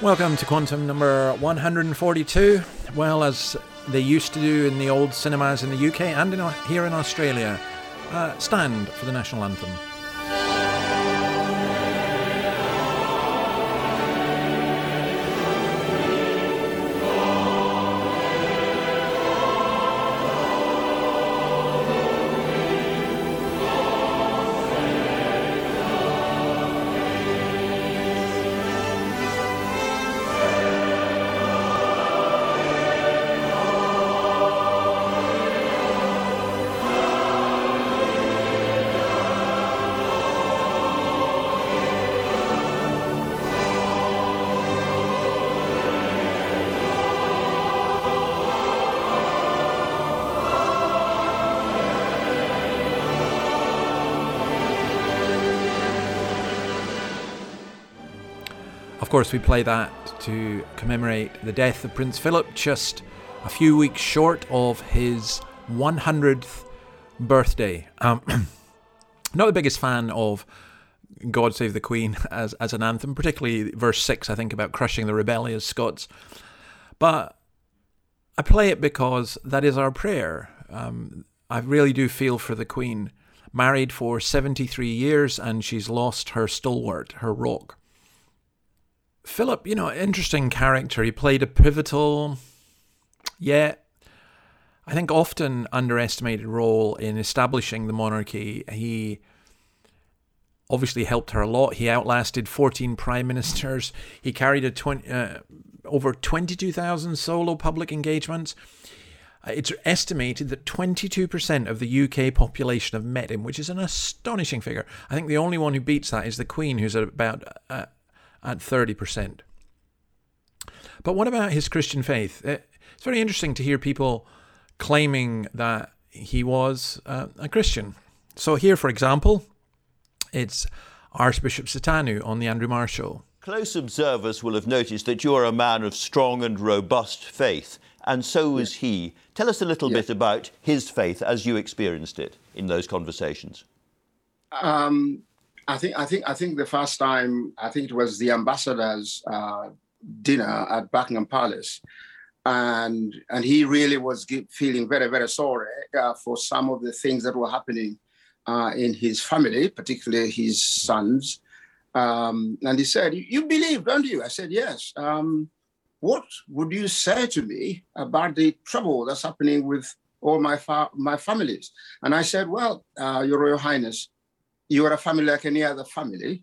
Welcome to Quantum number 142. Well, as they used to do in the old cinemas in the UK and in, here in Australia, uh, stand for the national anthem. Of course, we play that to commemorate the death of Prince Philip, just a few weeks short of his 100th birthday. Um, not the biggest fan of God Save the Queen as, as an anthem, particularly verse 6, I think, about crushing the rebellious Scots. But I play it because that is our prayer. Um, I really do feel for the Queen. Married for 73 years and she's lost her stalwart, her rock. Philip, you know, interesting character. He played a pivotal, yet I think often underestimated role in establishing the monarchy. He obviously helped her a lot. He outlasted 14 prime ministers. He carried a 20, uh, over 22,000 solo public engagements. Uh, it's estimated that 22% of the UK population have met him, which is an astonishing figure. I think the only one who beats that is the Queen, who's at about uh, at 30%. But what about his Christian faith? Uh, it's very interesting to hear people claiming that he was uh, a Christian. So, here, for example, it's Archbishop Sentamu on the Andrew Marr show. Close observers will have noticed that you're a man of strong and robust faith, and so was he. Tell us a little bit about his faith as you experienced it in those conversations. Um, I think I think I think the first time I think it was the ambassador's uh, dinner at Buckingham Palace, and and he really was feeling very very sorry uh, for some of the things that were happening uh, in his family, particularly his sons. Um, and he said, "You believe, don't you?" I said, "Yes." Um, what would you say to me about the trouble that's happening with all my fa- my families? And I said, "Well, uh, Your Royal Highness." You are a family like any other family,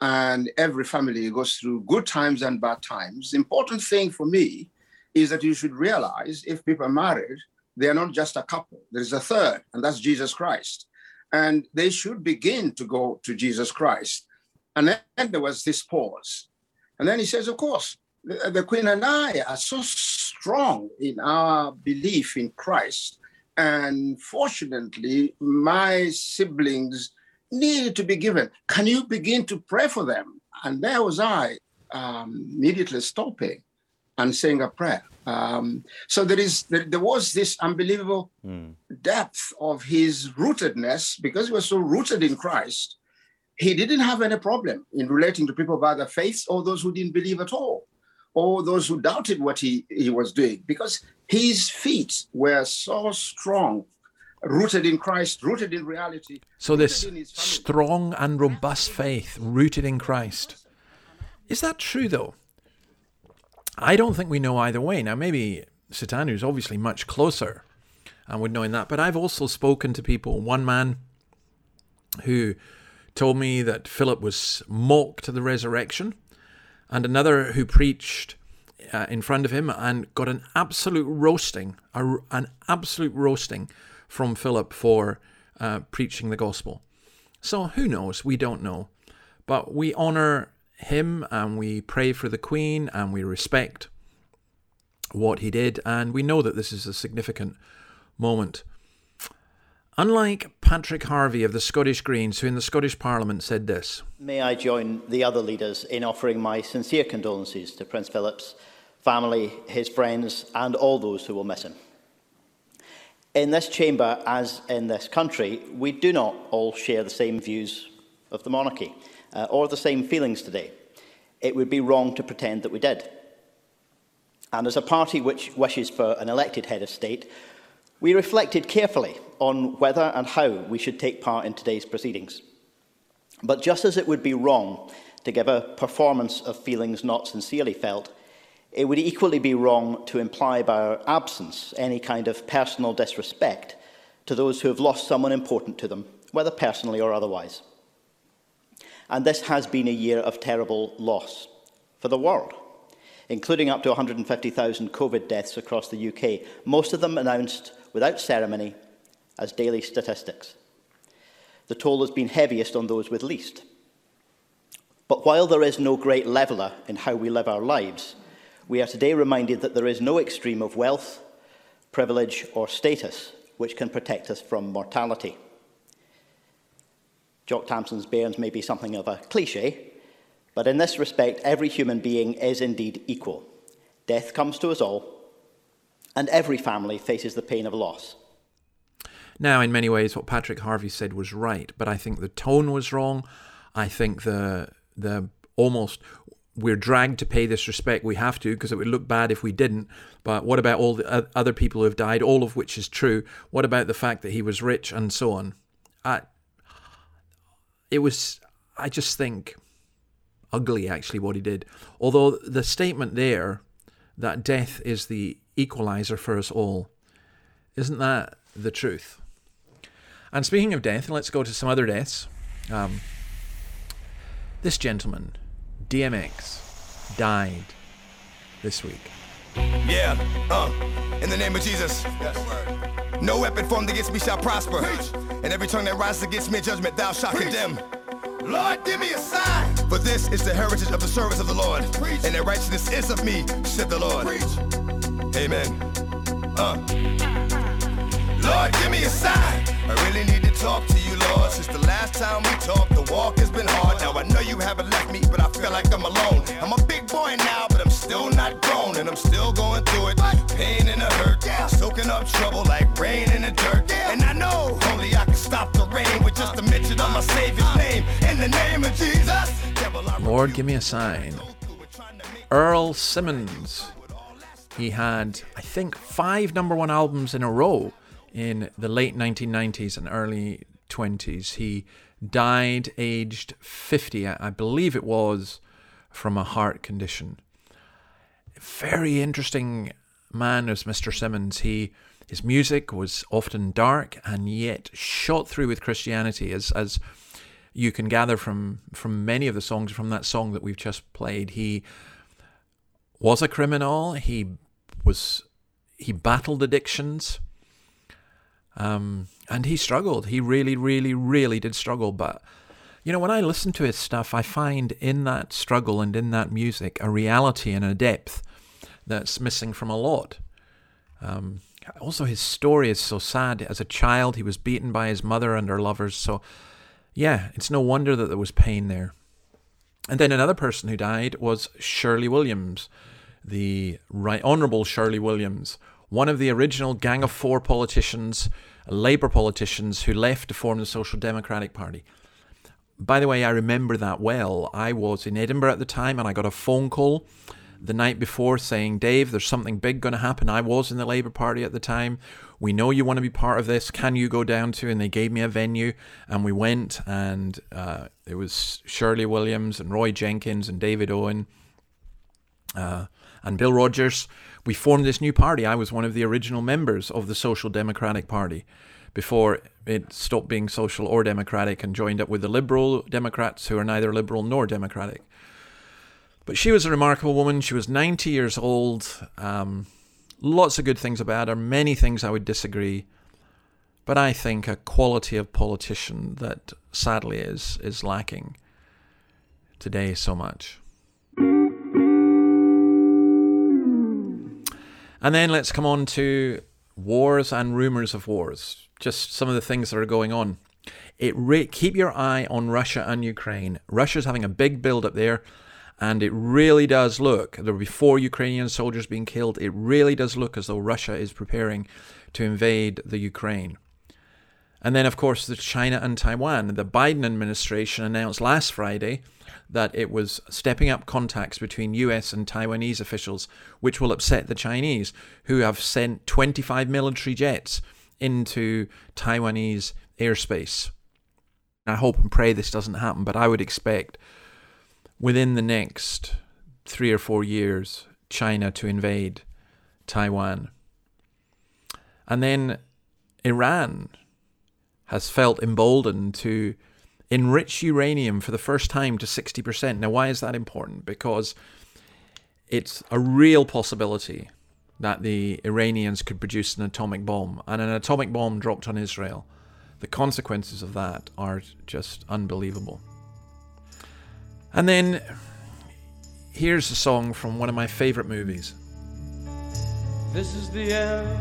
and every family goes through good times and bad times. The important thing for me is that you should realize if people are married, they are not just a couple. There is a third, and that's Jesus Christ. And they should begin to go to Jesus Christ. And then there was this pause. And then he says, Of course, the, the Queen and I are so strong in our belief in Christ. And fortunately, my siblings need to be given. Can you begin to pray for them? And there was I, um, immediately stopping and saying a prayer. Um, so there is there, there was this unbelievable mm. depth of his rootedness because he was so rooted in Christ. He didn't have any problem in relating to people by their faith or those who didn't believe at all, or those who doubted what he, he was doing, because his feet were so strong rooted in Christ, rooted in reality. So, this strong and robust faith rooted in Christ. Is that true, though? I don't think we know either way. Now, maybe Sentamu is obviously much closer and would know in that, but I've also spoken to people. One man who told me that Philip was mocked at the resurrection, and another who preached uh, in front of him and got an absolute roasting, a, an absolute roasting from Philip for uh, preaching the gospel. So who knows? We don't know. But we honour him and we pray for the Queen and we respect what he did, and we know that this is a significant moment. Unlike Patrick Harvie of the Scottish Greens, who in the Scottish Parliament said this May I join the other leaders in offering my sincere condolences to Prince Philip's family, his friends, and all those who will miss him. In this chamber, as in this country, we do not all share the same views of the monarchy uh, or the same feelings today. It would be wrong to pretend that we did. And as a party which wishes for an elected head of state, we reflected carefully on whether and how we should take part in today's proceedings. But just as it would be wrong to give a performance of feelings not sincerely felt, it would equally be wrong to imply by our absence any kind of personal disrespect to those who have lost someone important to them, whether personally or otherwise. And this has been a year of terrible loss for the world, including up to 150,000 COVID deaths across the UK, most of them announced without ceremony as daily statistics. The toll has been heaviest on those with least. But while there is no great leveller in how we live our lives, we are today reminded that there is no extreme of wealth, privilege, or status which can protect us from mortality. Jock Tamson's bairns may be something of a cliche, but in this respect, every human being is indeed equal. Death comes to us all, and every family faces the pain of loss. Now, in many ways, what Patrick Harvie said was right, but I think the tone was wrong. I think the the almost we're dragged to pay this respect. We have to because it would look bad if we didn't. But what about all the other people who have died, all of which is true? What about the fact that he was rich and so on? I, it was, I just think, ugly actually what he did. Although the statement there that death is the equalizer for us all, isn't that the truth? And speaking of death, let's go to some other deaths. Um, this gentleman, DMX, died this week. Yeah, uh, in the name of Jesus. Yes. No weapon formed against me shall prosper. Preach. And every tongue that rises against me in judgment, thou shalt condemn. Lord, give me a sign. For this is the heritage of the service of the Lord. Preach. And the righteousness is of me, said the Lord. Preach. Amen. Uh. Lord, give me a sign. I really need to talk to you, Lord. Since the last time we talked, the walk has been hard. Now I know you haven't left me, but I feel like I'm alone. I'm a big boy now, but I'm still not grown, and I'm still going through it. Pain and a hurt, soaking up trouble like rain in the dirt. And I know only I can stop the rain with just a mention of my Savior's name. In the name of Jesus, Lord, give me a sign. Earl Simmons. He had, I think, five number one albums in a row in the late 1990s and early 20s. He died aged 50, I believe it was, from a heart condition. Very interesting man as Mr. Simmons. He his music was often dark and yet shot through with Christianity, as as you can gather from from many of the songs from that song that we've just played. He was a criminal. He was he battled addictions. Um, and he struggled. He really, really, really did struggle. But, you know, when I listen to his stuff, I find in that struggle and in that music a reality and a depth that's missing from a lot. Um, also, his story is so sad. As a child, he was beaten by his mother and her lovers. So, yeah, it's no wonder that there was pain there. And then another person who died was Shirley Williams, the right honourable Shirley Williams, one of the original Gang of Four politicians, Labour politicians who left to form the Social Democratic Party. By the way, I remember that well. I was in Edinburgh at the time and I got a phone call the night before saying, Dave, there's something big going to happen. I was in the Labour Party at the time. We know you want to be part of this. Can you go down to? And they gave me a venue and we went and uh, it was Shirley Williams and Roy Jenkins and David Owen uh, and Bill Rodgers we formed this new party. I was one of the original members of the Social Democratic Party before it stopped being social or democratic and joined up with the Liberal Democrats, who are neither liberal nor democratic. But she was a remarkable woman. She was 90 years old. Um, lots of good things about her, many things I would disagree. But I think a quality of politician that sadly is, is lacking today so much. And then let's come on to wars and rumors of wars. Just some of the things that are going on. It re- keep your eye on Russia and Ukraine. Russia's having a big build up there, and it really does look. There will be four Ukrainian soldiers being killed. It really does look as though Russia is preparing to invade the Ukraine. And then, of course, the China and Taiwan. The Biden administration announced last Friday that it was stepping up contacts between US and Taiwanese officials, which will upset the Chinese, who have sent 25 military jets into Taiwanese airspace. I hope and pray this doesn't happen, but I would expect within the next three or four years, China to invade Taiwan. And then Iran has felt emboldened to enrich uranium for the first time to 60%. Now, why is that important? Because it's a real possibility that the Iranians could produce an atomic bomb, and an atomic bomb dropped on Israel. The consequences of that are just unbelievable. And then here's a song from one of my favorite movies. This is the end,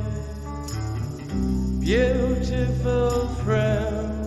beautiful friend.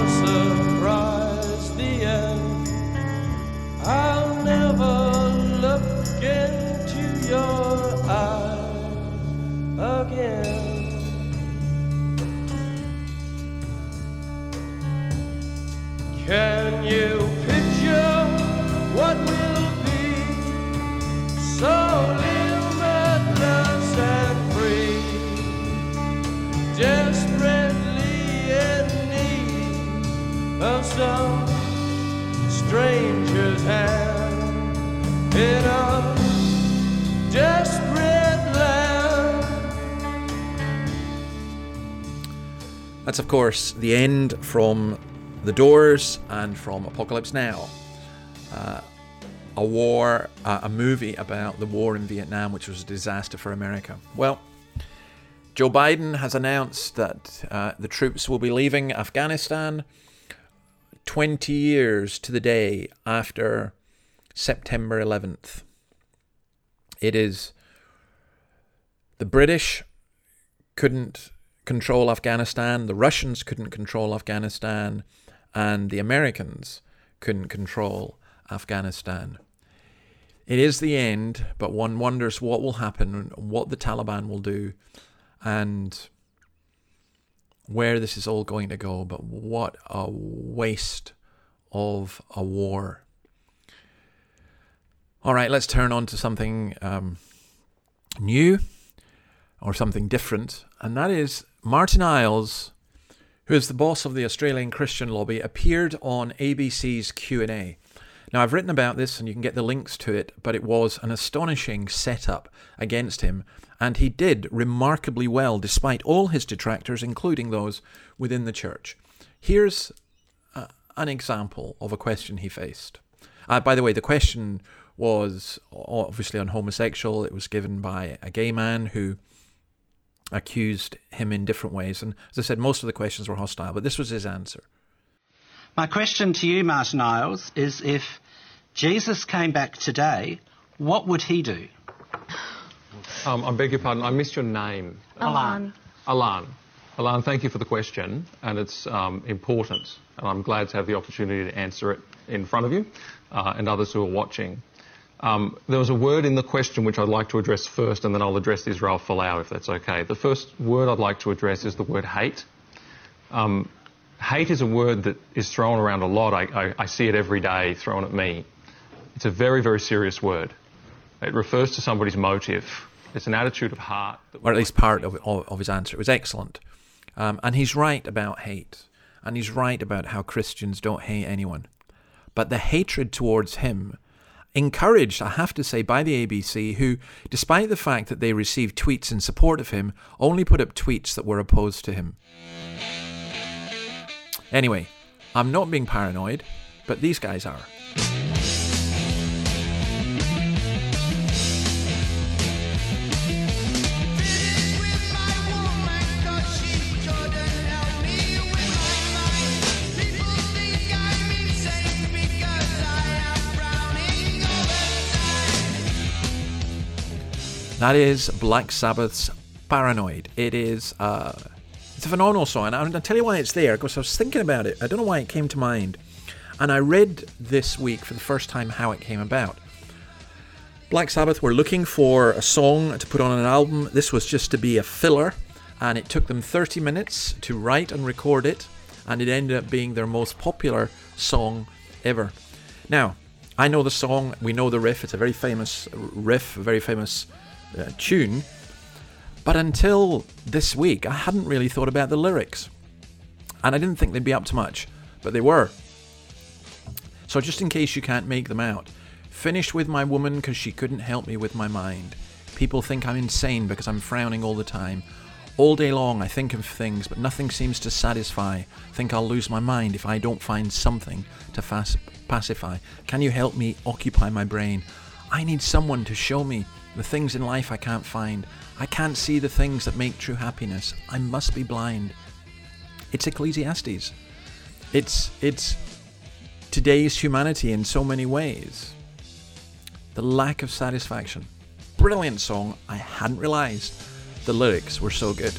That's, of course, the end from The Doors and from Apocalypse Now. Uh, a war, uh, a movie about the war in Vietnam, which was a disaster for America. Well, Joe Biden has announced that uh, the troops will be leaving Afghanistan 20 years to the day after September 11th. It is the British couldn't control Afghanistan, the Russians couldn't control Afghanistan, and the Americans couldn't control Afghanistan. It is the end, but one wonders what will happen, what the Taliban will do, and where this is all going to go. But what a waste of a war. All right, let's turn on to something um, new or something different, and that is Martin Iles, who is the boss of the Australian Christian Lobby, appeared on ABC's Q&A. Now I've written about this and you can get the links to it, but it was an astonishing setup against him, and he did remarkably well despite all his detractors, including those within the church. Here's uh, an example of a question he faced. Uh, by the way, the question was obviously on homosexual. It was given by a gay man who accused him in different ways. And as I said, most of the questions were hostile, but this was his answer. My question to you, Martin Iles, is if Jesus came back today, what would he do? Um, I beg your pardon, I missed your name. Alan. Alan. Alan, thank you for the question, and it's um, important, and I'm glad to have the opportunity to answer it in front of you uh, and others who are watching. Um, there was a word in the question which I'd like to address first, and then I'll address Israel Folau if that's okay. The first word I'd like to address is the word hate. Um, hate is a word that is thrown around a lot. I, I, I see it every day thrown at me. It's a very, very serious word. It refers to somebody's motive. It's an attitude of heart. Or at least part of, of, of his answer. It was excellent. Um, and he's right about hate. And he's right about how Christians don't hate anyone. But the hatred towards him, encouraged, I have to say, by the ABC, who, despite the fact that they received tweets in support of him, only put up tweets that were opposed to him. Anyway, I'm not being paranoid, but these guys are. That is Black Sabbath's Paranoid. It is uh, it's a phenomenal song, and I'll tell you why it's there because I was thinking about it. I don't know why it came to mind, and I read this week for the first time how it came about. Black Sabbath were looking for a song to put on an album. This was just to be a filler, and it took them 30 minutes to write and record it, and it ended up being their most popular song ever. Now, I know the song, we know the riff, it's a very famous riff, a very famous uh, tune, but until this week, I hadn't really thought about the lyrics, and I didn't think they'd be up to much, but they were. So, just in case you can't make them out, Finished with my woman because she couldn't help me with my mind. People think I'm insane because I'm frowning all the time. All day long I think of things, but nothing seems to satisfy. Think I'll lose my mind if I don't find something to pacify. Can you help me occupy my brain? I need someone to show me the things in life I can't find. I can't see the things that make true happiness. I must be blind. It's Ecclesiastes. It's it's today's humanity in so many ways the lack of satisfaction. Brilliant song. I hadn't realised the lyrics were so good.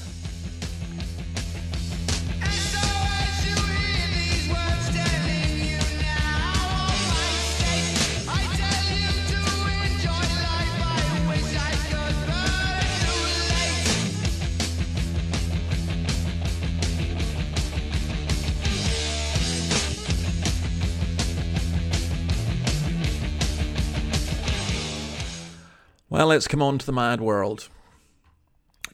Well, let's come on to the mad world.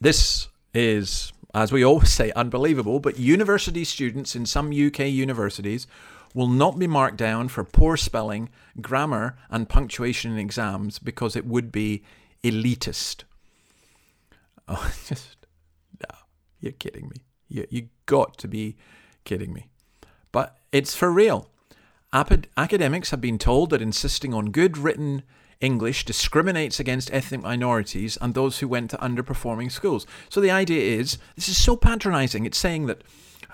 This is, as we always say, unbelievable, but university students in some UK universities will not be marked down for poor spelling, grammar, and punctuation in exams because it would be elitist. Oh, just, no, you're kidding me. You, you got to be kidding me. But it's for real. academics have been told that insisting on good written English discriminates against ethnic minorities and those who went to underperforming schools. So the idea is this is so patronizing. It's saying that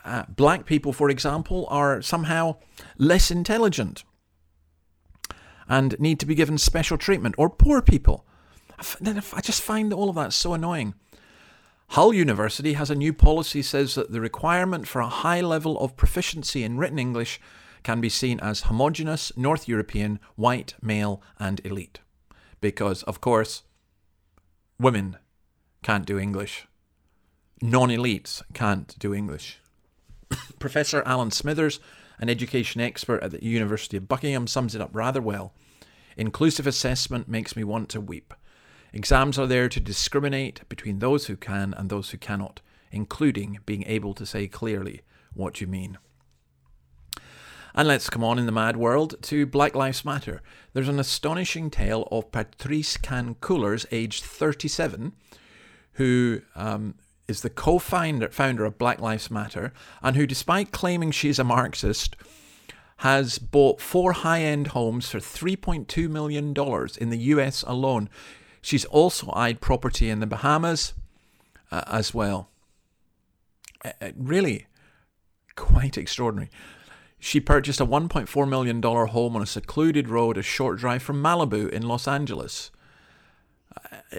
uh, black people, for example, are somehow less intelligent and need to be given special treatment, or poor people. I just find all of that so annoying. Hull University has a new policy says that the requirement for a high level of proficiency in written English can be seen as homogenous, North European, white, male, and elite. Because, of course, women can't do English. Non elites can't do English. Professor Alan Smithers, an education expert at the University of Buckingham, sums it up rather well. Inclusive assessment makes me want to weep. Exams are there to discriminate between those who can and those who cannot, including being able to say clearly what you mean. And let's come on in the mad world to Black Lives Matter. There's an astonishing tale of Patrisse Khan-Cullors, aged 37, who um, is the co-founder founder of Black Lives Matter, and who, despite claiming she's a Marxist, has bought four high-end homes for $3.2 million in the US alone. She's also eyed property in the Bahamas uh, as well. Uh, really quite extraordinary. She purchased a $1.4 million home on a secluded road a short drive from Malibu in Los Angeles. Uh,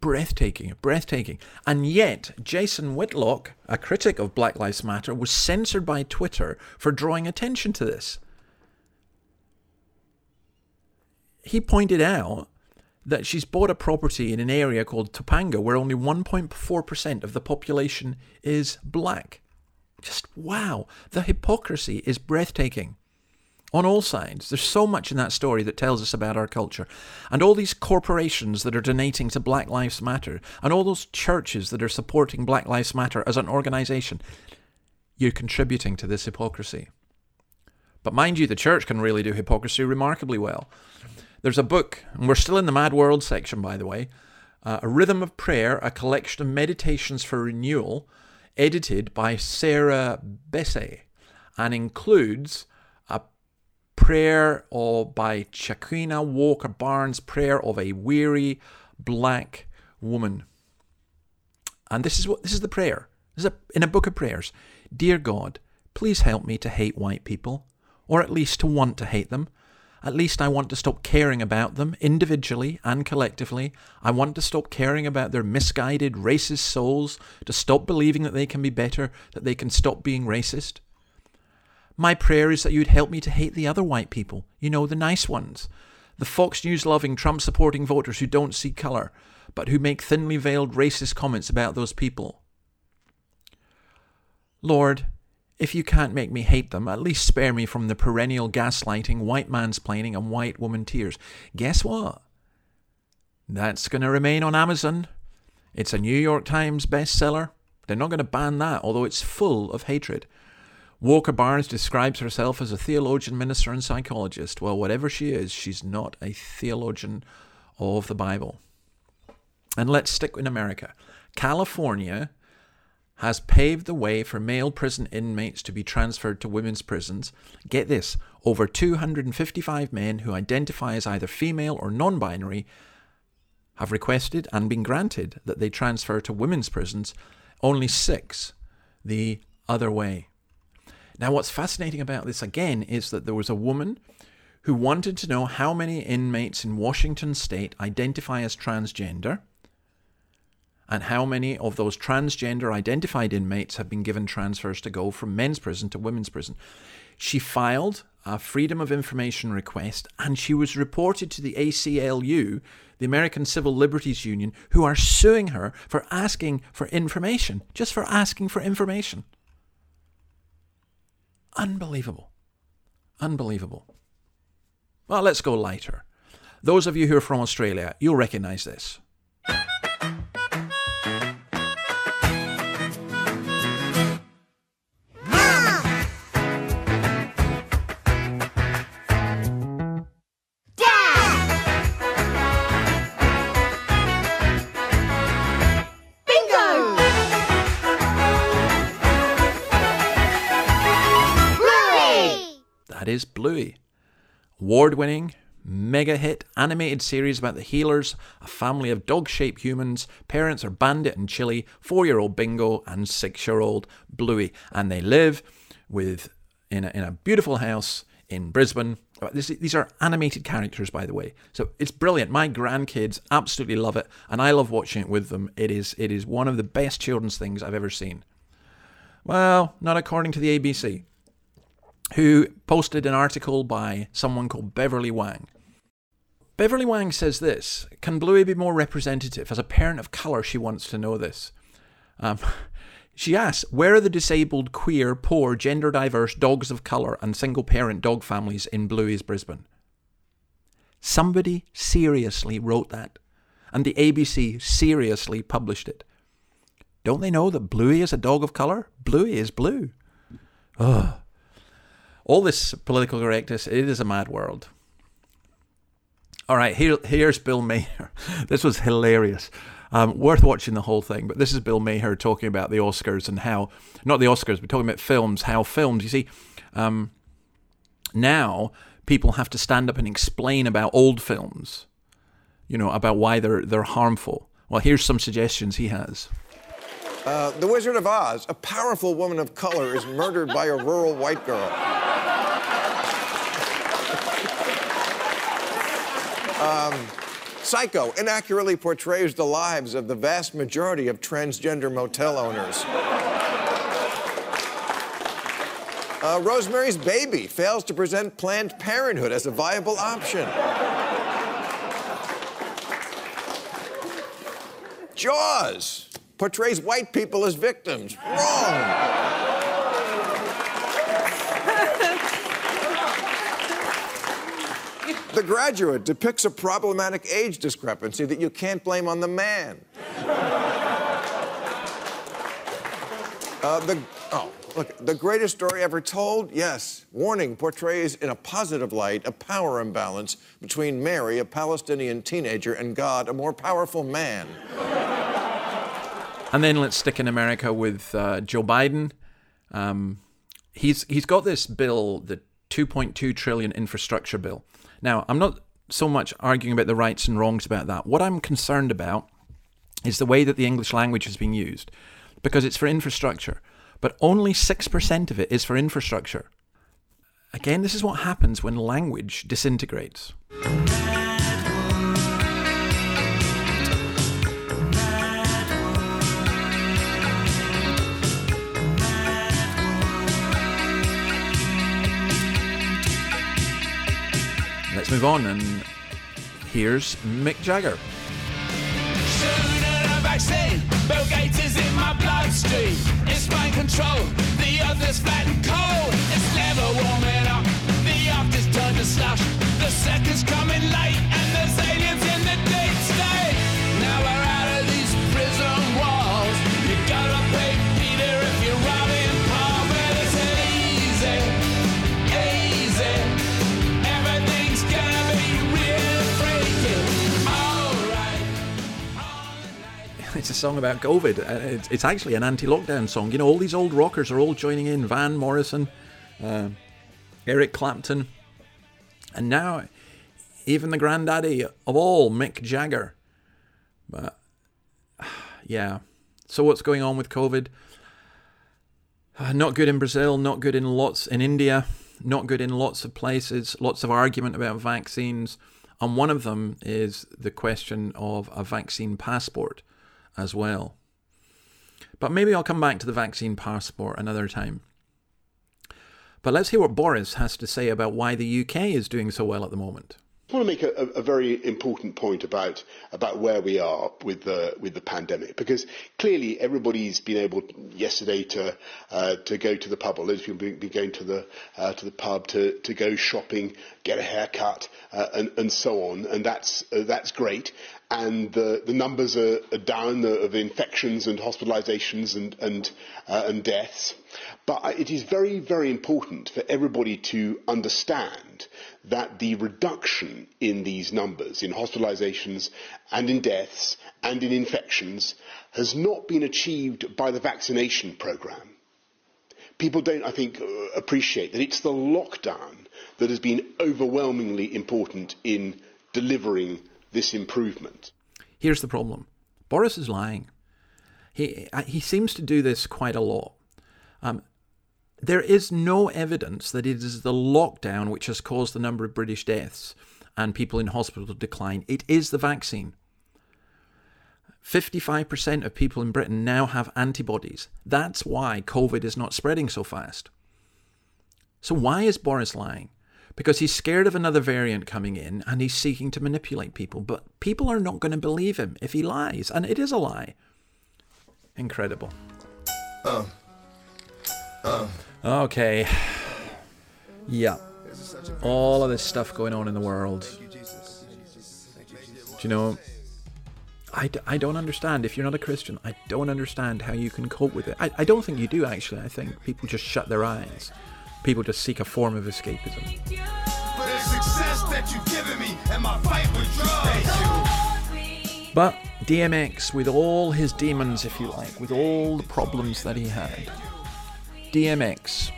breathtaking, breathtaking. And yet, Jason Whitlock, a critic of Black Lives Matter, was censored by Twitter for drawing attention to this. He pointed out that she's bought a property in an area called Topanga where only 1.4% of the population is black. Just wow. The hypocrisy is breathtaking on all sides. There's so much in that story that tells us about our culture. And all these corporations that are donating to Black Lives Matter, and all those churches that are supporting Black Lives Matter as an organization, you're contributing to this hypocrisy. But mind you, the church can really do hypocrisy remarkably well. There's a book, and we're still in the Mad World section, by the way uh, A Rhythm of Prayer, a collection of meditations for renewal edited by Sarah Bessey and includes a prayer of, by Chanequa Walker Barnes, prayer of a weary black woman. And this is what this is the prayer. This is a, in a book of prayers. Dear God, please help me to hate white people, or at least to want to hate them. At least I want to stop caring about them individually and collectively. I want to stop caring about their misguided, racist souls, to stop believing that they can be better, that they can stop being racist. My prayer is that you'd help me to hate the other white people, you know, the nice ones, the Fox News loving, Trump supporting voters who don't see colour, but who make thinly veiled racist comments about those people. Lord, if you can't make me hate them, at least spare me from the perennial gaslighting, white mansplaining, and white woman tears. Guess what? That's going to remain on Amazon. It's a New York Times bestseller. They're not going to ban that, although it's full of hatred. Walker Barnes describes herself as a theologian, minister, and psychologist. Well, whatever she is, she's not a theologian of the Bible. And let's stick in America. California has paved the way for male prison inmates to be transferred to women's prisons. Get this over 255 men who identify as either female or non binary have requested and been granted that they transfer to women's prisons, only six the other way. Now, what's fascinating about this again is that there was a woman who wanted to know how many inmates in Washington state identify as transgender and how many of those transgender identified inmates have been given transfers to go from men's prison to women's prison. She filed a Freedom of Information request and she was reported to the ACLU, the American Civil Liberties Union, who are suing her for asking for information, just for asking for information. Unbelievable. Unbelievable. Well, let's go lighter. Those of you who are from Australia, you'll recognize this. Is Bluey. Award winning, mega hit animated series about the Heelers, a family of dog shaped humans. Parents are Bandit and Chili, four year old Bingo, and six year old Bluey. And they live with in a, in a beautiful house in Brisbane. Uh, this, these are animated characters, by the way. So it's brilliant. My grandkids absolutely love it, and I love watching it with them. It is, it is one of the best children's things I've ever seen. Well, not according to the ABC who posted an article by someone called Beverly Wang. Beverly Wang says this Can Bluey be more representative? As a parent of colour, she wants to know this. Um, she asks, Where are the disabled, queer, poor, gender diverse dogs of colour and single parent dog families in Bluey's Brisbane? Somebody seriously wrote that, and the ABC seriously published it. Don't they know that Bluey is a dog of colour? Bluey is blue. Ugh all this political correctness, it is a mad world. All right, here, here's Bill Maher. This was hilarious. Um, worth watching the whole thing. But this is Bill Maher talking about the Oscars and how, not the Oscars, but talking about films, how films, you see, um, now people have to stand up and explain about old films, you know, about why they're, they're harmful. Well, here's some suggestions he has. Uh, the Wizard of Oz, a powerful woman of color, is murdered by a rural white girl. Um, Psycho inaccurately portrays the lives of the vast majority of transgender motel owners. Uh, Rosemary's Baby fails to present Planned Parenthood as a viable option. Jaws portrays white people as victims. Wrong. The Graduate depicts a problematic age discrepancy that you can't blame on the man. Uh, the, oh, look, the greatest story ever told? Yes. Warning portrays in a positive light a power imbalance between Mary, a Palestinian teenager, and God, a more powerful man. And then let's stick in America with uh, Joe Biden. Um, he's he's got this bill, the 2.2 trillion infrastructure bill. Now, I'm not so much arguing about the rights and wrongs about that. What I'm concerned about is the way that the English language has been used, because it's for infrastructure, but only 6% of it is for infrastructure. again, this is what happens when language disintegrates. Move on, and here's Mick Jagger. Sooner vaccine, Bill Gates is in my bloodstream. It's control, the others flat and cold. It's never warming up, the after's turned to slush. The second's coming late, A song about COVID. Uh, It's, it's actually an anti-lockdown song. You know, all these old rockers are all joining in. Van Morrison, uh, Eric Clapton, and now even the granddaddy of all, Mick Jagger. But yeah, so what's going on with COVID? Uh, not good in Brazil. Not good in lots in India. Not good in lots of places. Lots of argument about vaccines, and one of them is the question of a vaccine passport as well. But maybe I'll come back to the vaccine passport another time. But let's hear what Boris has to say about why the UK is doing so well at the moment. I want to make a, a very important point about about where we are with the with the pandemic because clearly everybody's been able yesterday to uh, to go to the pub or loads people been going to the uh, to the pub to, to go shopping, get a haircut, uh, and and so on, and that's uh, that's great. And the the numbers are, are down of infections and hospitalisations and and uh, and deaths. But it is very, very important for everybody to understand that the reduction in these numbers, in hospitalisations and in deaths and in infections, has not been achieved by the vaccination programme. People don't, I think, uh, appreciate that it's the lockdown that has been overwhelmingly important in delivering this improvement. Here's the problem Boris is lying. He, uh, he seems to do this quite a lot. Um, there is no evidence that it is the lockdown which has caused the number of British deaths and people in hospital to decline. It is the vaccine. 55% of people in Britain now have antibodies. That's why COVID is not spreading so fast. So, why is Boris lying? Because he's scared of another variant coming in and he's seeking to manipulate people. But people are not going to believe him if he lies. And it is a lie. Incredible. Uh, uh. Okay. Yeah. All of this stuff going on in the world. Do you know, I, d- I don't understand. If you're not a Christian, I don't understand how you can cope with it. I, I don't think you do, actually. I think people just shut their eyes. People just seek a form of escapism. For the success that you've given me and my fight with drugs. But DMX, with all his demons, if you like, with all the problems that he had, DMX,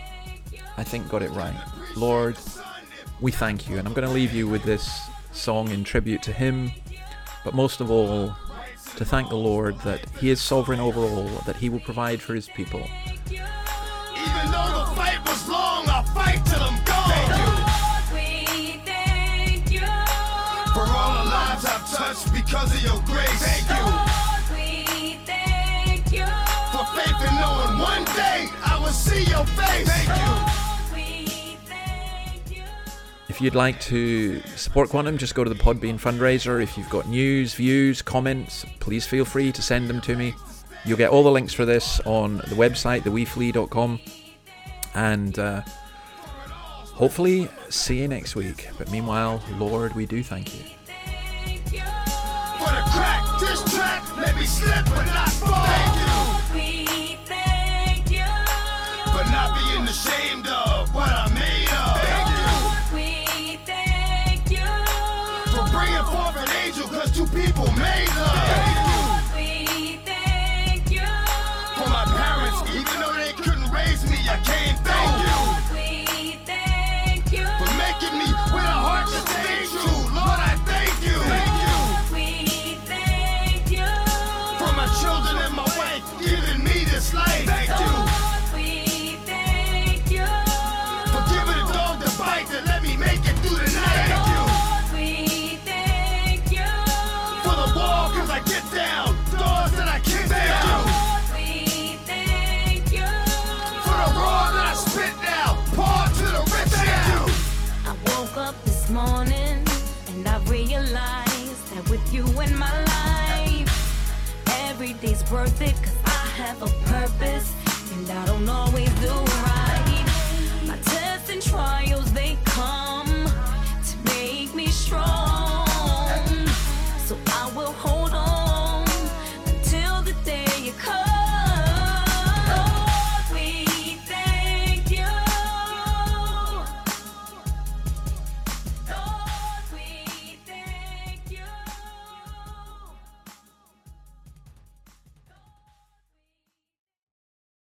I think, got it right. Lord, we thank you. And I'm going to leave you with this song in tribute to him, but most of all, to thank the Lord that he is sovereign over all, that he will provide for his people. Because of your grace. Thank you. For faith in knowing one day I will see your face. Thank you. If you'd like to support Quantum, just go to the Podbean fundraiser. If you've got news, views, comments, please feel free to send them to me. You'll get all the links for this on the website, theweeflea.com. And uh, hopefully, see you next week. But meanwhile, Lord, we do thank you. Me slip but not fall. Worth it, cause I have a purpose, and I don't always do right.